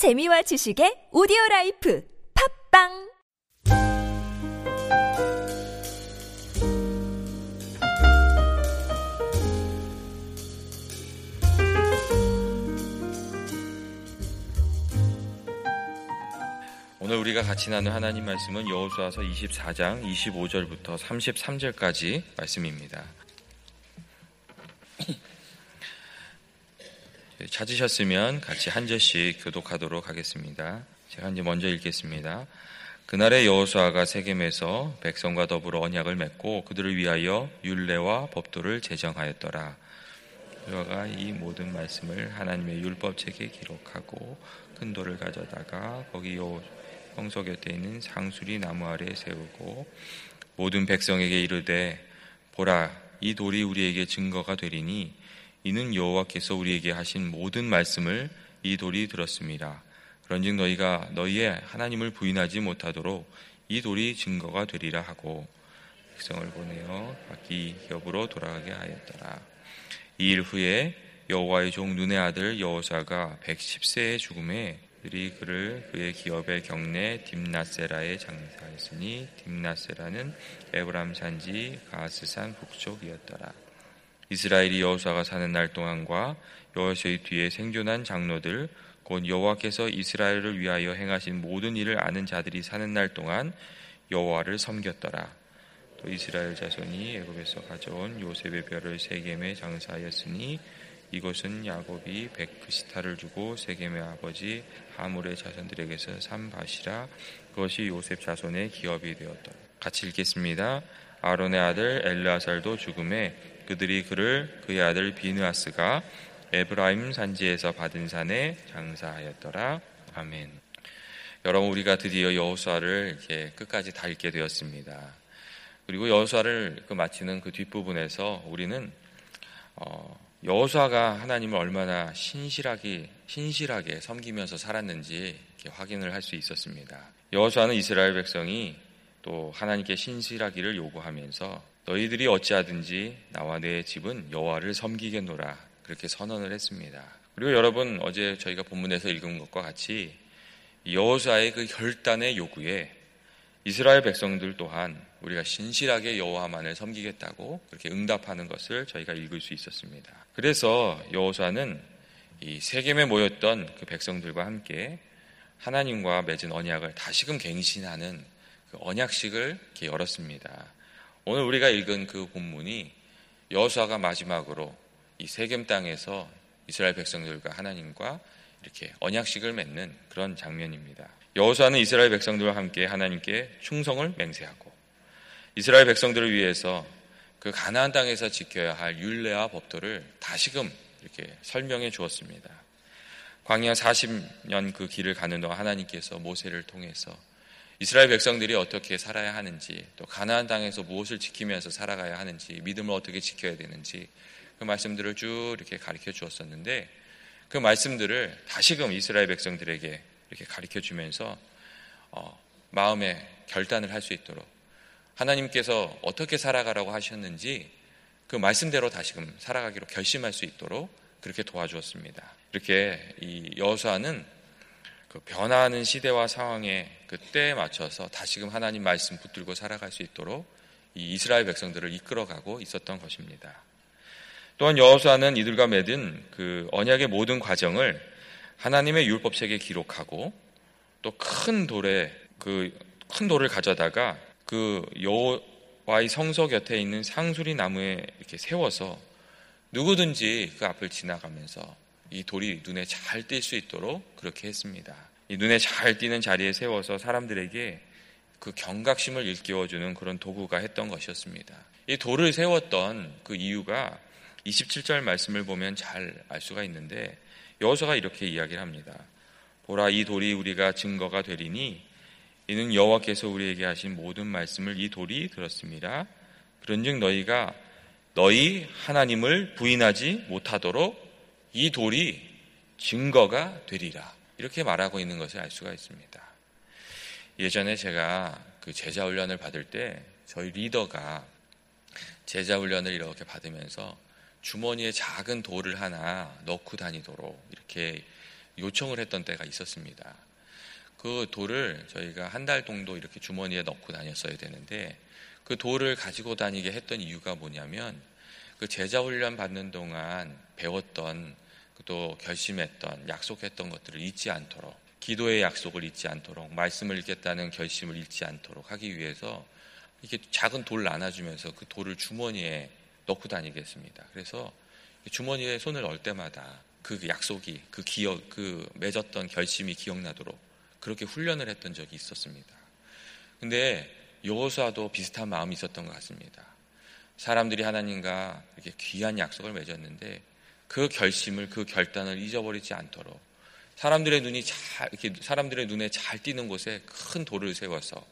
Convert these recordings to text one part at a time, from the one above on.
재미와 지식의 오디오 라이프 팝빵 오늘 우리가 같이 나눈 하나님 말씀은 여호수아서 24장 25절부터 33절까지 말씀입니다. 찾으셨으면 같이 한 절씩 교독하도록 하겠습니다. 제가 이제 먼저 읽겠습니다. 그날의 여호수아가 세겜에서 백성과 더불어 언약을 맺고 그들을 위하여 율례와 법도를 제정하였더라. 여호와가 이 모든 말씀을 하나님의 율법책에 기록하고 큰 돌을 가져다가 거기 요 성소 곁에 있는 상수리 나무 아래 세우고 모든 백성에게 이르되 보라 이 돌이 우리에게 증거가 되리니 이는 여호와께서 우리에게 하신 모든 말씀을 이 돌이 들었습니다. 그런즉 너희가 너희의 하나님을 부인하지 못하도록 이 돌이 증거가 되리라 하고 백성을 보내어 바퀴 기업으로 돌아가게 하였더라. 이 일 후에 여호와의 종 눈의 아들 여호사가 110세의 죽음에 들이 그를 그의 기업의 경내 딥나세라에 장사했으니 딥나세라는 에브람 산지 가스산 북쪽이었더라. 이스라엘이 여호수아가 사는 날 동안과 여호수아의 뒤에 생존한 장로들 곧 여호와께서 이스라엘을 위하여 행하신 모든 일을 아는 자들이 사는 날 동안 여호와를 섬겼더라. 또 이스라엘 자손이 애굽에서 가져온 요셉의 별을 세겜에 장사하였으니 이곳은 야곱이 백크시타를 주고 세겜의 아버지 하물의 자손들에게서 산 밭이라 그것이 요셉 자손의 기업이 되었다. 같이 읽겠습니다. 아론의 아들 엘르아살도 죽음에 그들이 그를 그의 아들 비느아스가 에브라임 산지에서 받은 산에 장사하였더라. 아멘. 여러분 우리가 드디어 여호수아를 이렇게 끝까지 다 읽게 되었습니다. 그리고 여호수아를 그 마치는 그 뒷부분에서 우리는 어, 여호수아가 하나님을 얼마나 신실하게 신실하게 섬기면서 살았는지 확인을 할 수 있었습니다. 여호수아는 이스라엘 백성이 또 하나님께 신실하기를 요구하면서 너희들이 어찌하든지 나와 내 집은 여호와를 섬기겠노라 그렇게 선언을 했습니다. 그리고 여러분 어제 저희가 본문에서 읽은 것과 같이 여호수아의 그 결단의 요구에 이스라엘 백성들 또한 우리가 신실하게 여호와만을 섬기겠다고 그렇게 응답하는 것을 저희가 읽을 수 있었습니다. 그래서 여호수아는 이 세겜에 모였던 그 백성들과 함께 하나님과 맺은 언약을 다시금 갱신하는 그 언약식을 이렇게 열었습니다. 오늘 우리가 읽은 그 본문이 여호수아가 마지막으로 이 세겜 땅에서 이스라엘 백성들과 하나님과 이렇게 언약식을 맺는 그런 장면입니다. 여호수아는 이스라엘 백성들과 함께 하나님께 충성을 맹세하고 이스라엘 백성들을 위해서 그 가나안 땅에서 지켜야 할 율례와 법도를 다시금 이렇게 설명해 주었습니다. 광야 40년 그 길을 가는 동안 하나님께서 모세를 통해서 이스라엘 백성들이 어떻게 살아야 하는지 또 가나안 땅에서 무엇을 지키면서 살아가야 하는지 믿음을 어떻게 지켜야 되는지 그 말씀들을 쭉 이렇게 가르쳐 주었었는데 그 말씀들을 다시금 이스라엘 백성들에게 이렇게 가르쳐 주면서 어, 마음의 결단을 할 수 있도록 하나님께서 어떻게 살아가라고 하셨는지 그 말씀대로 다시금 살아가기로 결심할 수 있도록 그렇게 도와주었습니다. 이렇게 이 여호수아는 그 변화하는 시대와 상황에 그때에 맞춰서 다시금 하나님 말씀 붙들고 살아갈 수 있도록 이 이스라엘 백성들을 이끌어가고 있었던 것입니다. 또한 여호수아는 이들과 맺은 그 언약의 모든 과정을 하나님의 율법책에 기록하고 또 큰 돌에 그 큰 돌을 가져다가 그 여호와의 성소 곁에 있는 상수리 나무에 이렇게 세워서 누구든지 그 앞을 지나가면서 이 돌이 눈에 잘 띌 수 있도록 그렇게 했습니다. 이 눈에 잘 띄는 자리에 세워서 사람들에게 그 경각심을 일깨워주는 그런 도구가 했던 것이었습니다. 이 돌을 세웠던 그 이유가 27절 말씀을 보면 잘 알 수가 있는데 여호수아가 이렇게 이야기를 합니다. 보라 이 돌이 우리가 증거가 되리니 이는 여호와께서 우리에게 하신 모든 말씀을 이 돌이 들었습니다. 그런즉 너희가 너희 하나님을 부인하지 못하도록 이 돌이 증거가 되리라. 이렇게 말하고 있는 것을 알 수가 있습니다. 예전에 제가 그 제자 훈련을 받을 때 저희 리더가 제자 훈련을 이렇게 받으면서 주머니에 작은 돌을 하나 넣고 다니도록 이렇게 요청을 했던 때가 있었습니다. 그 돌을 저희가 한 달 정도 이렇게 주머니에 넣고 다녔어야 되는데 그 돌을 가지고 다니게 했던 이유가 뭐냐면 그 제자 훈련 받는 동안 배웠던 또 결심했던 약속했던 것들을 잊지 않도록 기도의 약속을 잊지 않도록 말씀을 읽겠다는 결심을 잊지 않도록 하기 위해서 이렇게 작은 돌을 나눠주면서 그 돌을 주머니에 넣고 다니겠습니다. 그래서 주머니에 손을 넣을 때마다 그 약속이 그 기억 그 맺었던 결심이 기억나도록 그렇게 훈련을 했던 적이 있었습니다. 근데 여호수아도 비슷한 마음이 있었던 것 같습니다. 사람들이 하나님과 이렇게 귀한 약속을 맺었는데 그 결심을 그 결단을 잊어버리지 않도록 사람들의 눈이 잘 이렇게 사람들의 눈에 잘 띄는 곳에 큰 돌을 세워서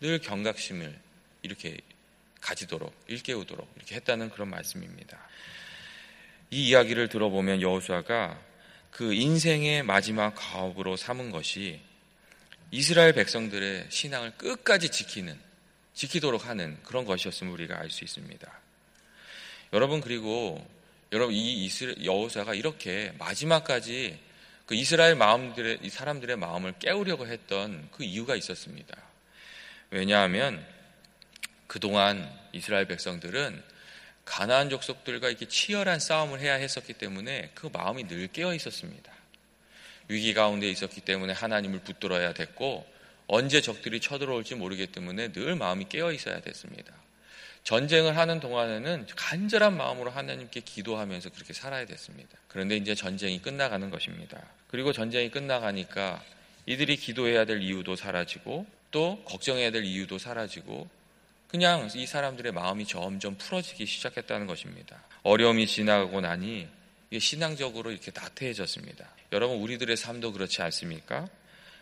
늘 경각심을 이렇게 가지도록 일깨우도록 이렇게 했다는 그런 말씀입니다. 이 이야기를 들어보면 여호수아가 그 인생의 마지막 가업으로 삼은 것이 이스라엘 백성들의 신앙을 끝까지 지키는 지키도록 하는 그런 것이었음을 우리가 알 수 있습니다. 여러분 그리고 여러분 이 여호수아가 이렇게 마지막까지 그 이스라엘 마음들의 이 사람들의 마음을 깨우려고 했던 그 이유가 있었습니다. 왜냐하면 그동안 이스라엘 백성들은 가나안 족속들과 이렇게 치열한 싸움을 해야 했었기 때문에 그 마음이 늘 깨어 있었습니다. 위기 가운데 있었기 때문에 하나님을 붙들어야 됐고 언제 적들이 쳐들어올지 모르기 때문에 늘 마음이 깨어 있어야 됐습니다. 전쟁을 하는 동안에는 간절한 마음으로 하나님께 기도하면서 그렇게 살아야 됐습니다. 그런데 이제 전쟁이 끝나가는 것입니다. 그리고 전쟁이 끝나가니까 이들이 기도해야 될 이유도 사라지고 또 걱정해야 될 이유도 사라지고 그냥 이 사람들의 마음이 점점 풀어지기 시작했다는 것입니다. 어려움이 지나가고 나니 신앙적으로 이렇게 나태해졌습니다. 여러분 우리들의 삶도 그렇지 않습니까?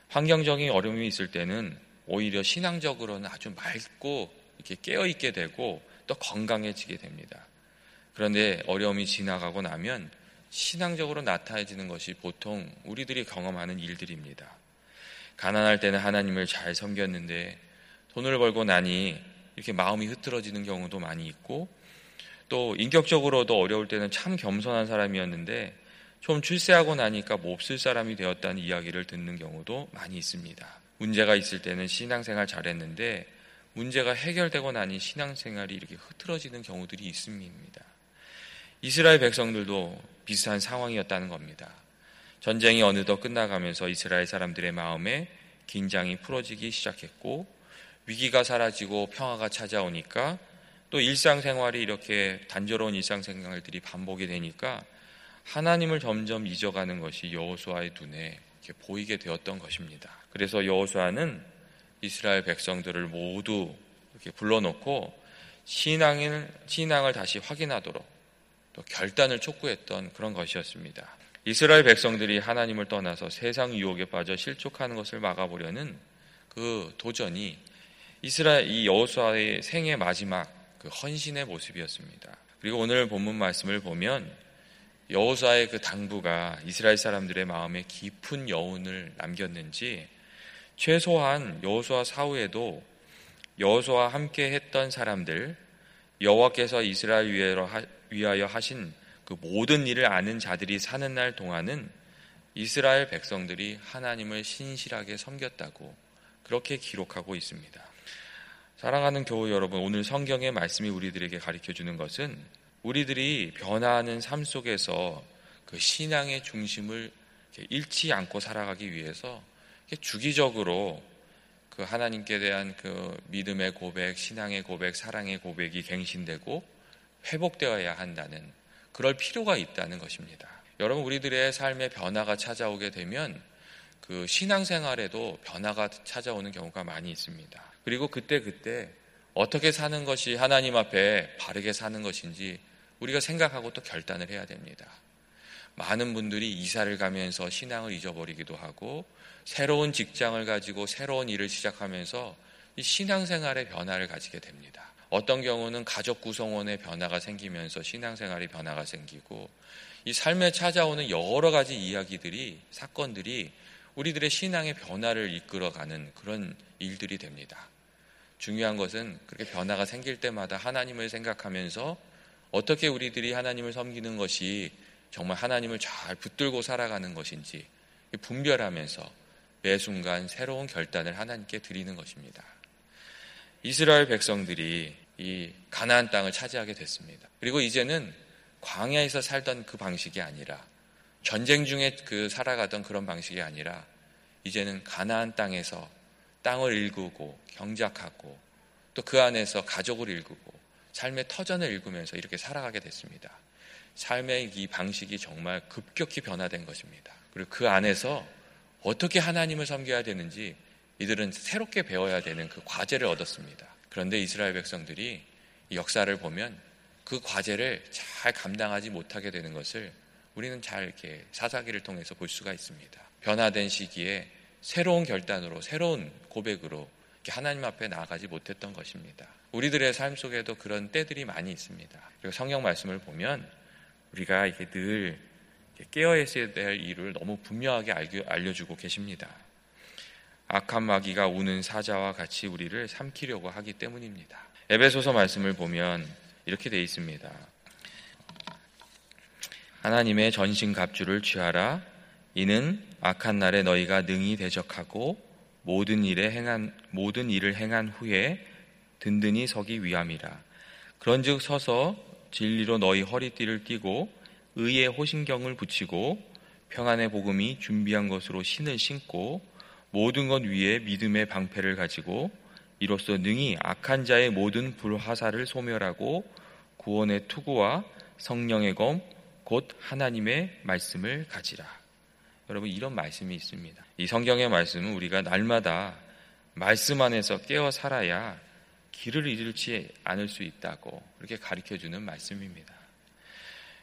환경적인 어려움이 있을 때는 오히려 신앙적으로는 아주 맑고 이렇게 깨어 있게 되고 또 건강해지게 됩니다. 그런데 어려움이 지나가고 나면 신앙적으로 나타내지는 것이 보통 우리들이 경험하는 일들입니다. 가난할 때는 하나님을 잘 섬겼는데 돈을 벌고 나니 이렇게 마음이 흐트러지는 경우도 많이 있고 또 인격적으로도 어려울 때는 참 겸손한 사람이었는데 좀 출세하고 나니까 몹쓸 사람이 되었다는 이야기를 듣는 경우도 많이 있습니다. 문제가 있을 때는 신앙생활 잘했는데 문제가 해결되고 나니 신앙생활이 이렇게 흐트러지는 경우들이 있습니다. 이스라엘 백성들도 비슷한 상황이었다는 겁니다. 전쟁이 어느덧 끝나가면서 이스라엘 사람들의 마음에 긴장이 풀어지기 시작했고 위기가 사라지고 평화가 찾아오니까 또 일상생활이 이렇게 단조로운 일상생활들이 반복이 되니까 하나님을 점점 잊어가는 것이 여호수아의 눈에 보이게 되었던 것입니다. 그래서 여호수아는 이스라엘 백성들을 모두 이렇게 불러놓고 신앙을, 신앙을 다시 확인하도록 또 결단을 촉구했던 그런 것이었습니다. 이스라엘 백성들이 하나님을 떠나서 세상 유혹에 빠져 실족하는 것을 막아보려는 그 도전이 이스라엘 이 여호수아의 생애 마지막 그 헌신의 모습이었습니다. 그리고 오늘 본문 말씀을 보면 여호수아의 그 당부가 이스라엘 사람들의 마음에 깊은 여운을 남겼는지 최소한 여호수아 사후에도 여호수아 함께 했던 사람들 여호와께서 이스라엘 위하여 하신 그 모든 일을 아는 자들이 사는 날 동안은 이스라엘 백성들이 하나님을 신실하게 섬겼다고 그렇게 기록하고 있습니다. 사랑하는 교우 여러분, 오늘 성경의 말씀이 우리들에게 가르쳐 주는 것은 우리들이 변화하는 삶 속에서 그 신앙의 중심을 잃지 않고 살아가기 위해서 주기적으로 그 하나님께 대한 그 믿음의 고백, 신앙의 고백, 사랑의 고백이 갱신되고 회복되어야 한다는 그럴 필요가 있다는 것입니다. 여러분 우리들의 삶에 변화가 찾아오게 되면 그 신앙생활에도 변화가 찾아오는 경우가 많이 있습니다. 그리고 그때 그때 어떻게 사는 것이 하나님 앞에 바르게 사는 것인지 우리가 생각하고 또 결단을 해야 됩니다. 많은 분들이 이사를 가면서 신앙을 잊어버리기도 하고 새로운 직장을 가지고 새로운 일을 시작하면서 이 신앙생활의 변화를 가지게 됩니다. 어떤 경우는 가족 구성원의 변화가 생기면서 신앙생활의 변화가 생기고 이 삶에 찾아오는 여러 가지 이야기들이 사건들이 우리들의 신앙의 변화를 이끌어가는 그런 일들이 됩니다. 중요한 것은 그렇게 변화가 생길 때마다 하나님을 생각하면서 어떻게 우리들이 하나님을 섬기는 것이 정말 하나님을 잘 붙들고 살아가는 것인지 분별하면서 매 순간 새로운 결단을 하나님께 드리는 것입니다. 이스라엘 백성들이 이 가나안 땅을 차지하게 됐습니다. 그리고 이제는 광야에서 살던 그 방식이 아니라 전쟁 중에 그 살아가던 그런 방식이 아니라 이제는 가나안 땅에서 땅을 일구고 경작하고 또 그 안에서 가족을 일구고 삶의 터전을 일구면서 이렇게 살아가게 됐습니다. 삶의 이 방식이 정말 급격히 변화된 것입니다. 그리고 그 안에서 어떻게 하나님을 섬겨야 되는지 이들은 새롭게 배워야 되는 그 과제를 얻었습니다. 그런데 이스라엘 백성들이 역사를 보면 그 과제를 잘 감당하지 못하게 되는 것을 우리는 잘 이렇게 사사기를 통해서 볼 수가 있습니다. 변화된 시기에 새로운 결단으로 새로운 고백으로 하나님 앞에 나아가지 못했던 것입니다. 우리들의 삶 속에도 그런 때들이 많이 있습니다. 그리고 성경 말씀을 보면 우리가 이게 늘 깨어 있어야 될 일을 너무 분명하게 알려주고 계십니다. 악한 마귀가 우는 사자와 같이 우리를 삼키려고 하기 때문입니다. 에베소서 말씀을 보면 이렇게 되어 있습니다. 하나님의 전신 갑주를 취하라. 이는 악한 날에 너희가 능히 대적하고 모든 일에 행한 모든 일을 행한 후에 든든히 서기 위함이라. 그런즉 서서 진리로 너희 허리띠를 띠고 의의 호신경을 붙이고 평안의 복음이 준비한 것으로 신을 신고 모든 것 위에 믿음의 방패를 가지고 이로써 능히 악한 자의 모든 불화살을 소멸하고 구원의 투구와 성령의 검 곧 하나님의 말씀을 가지라. 여러분 이런 말씀이 있습니다. 이 성경의 말씀은 우리가 날마다 말씀 안에서 깨어 살아야 길을 잃지 않을 수 있다고 그렇게 가르쳐 주는 말씀입니다.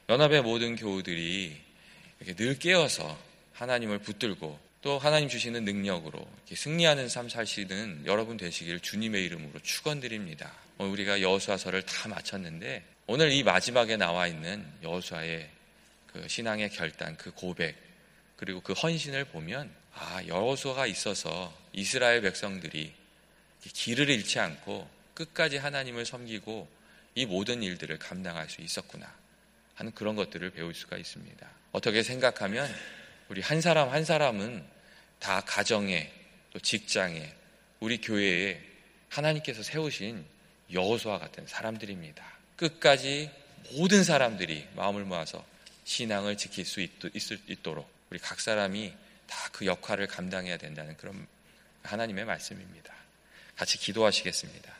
연합의 모든 교우들이 이렇게 늘 깨어서 하나님을 붙들고 또 하나님 주시는 능력으로 승리하는 삶 사시는 여러분 되시기를 주님의 이름으로 축원드립니다. 우리가 여호수아서를 다 마쳤는데 오늘 이 마지막에 나와 있는 여호수아의 그 신앙의 결단, 그 고백 그리고 그 헌신을 보면 아 여호수아가 있어서 이스라엘 백성들이 길을 잃지 않고 끝까지 하나님을 섬기고 이 모든 일들을 감당할 수 있었구나 하는 그런 것들을 배울 수가 있습니다. 어떻게 생각하면 우리 한 사람 한 사람은 다 가정에 또 직장에 우리 교회에 하나님께서 세우신 여호수아 같은 사람들입니다. 끝까지 모든 사람들이 마음을 모아서 신앙을 지킬 수 있, 있도록 우리 각 사람이 다 그 역할을 감당해야 된다는 그런 하나님의 말씀입니다. 같이 기도하시겠습니다.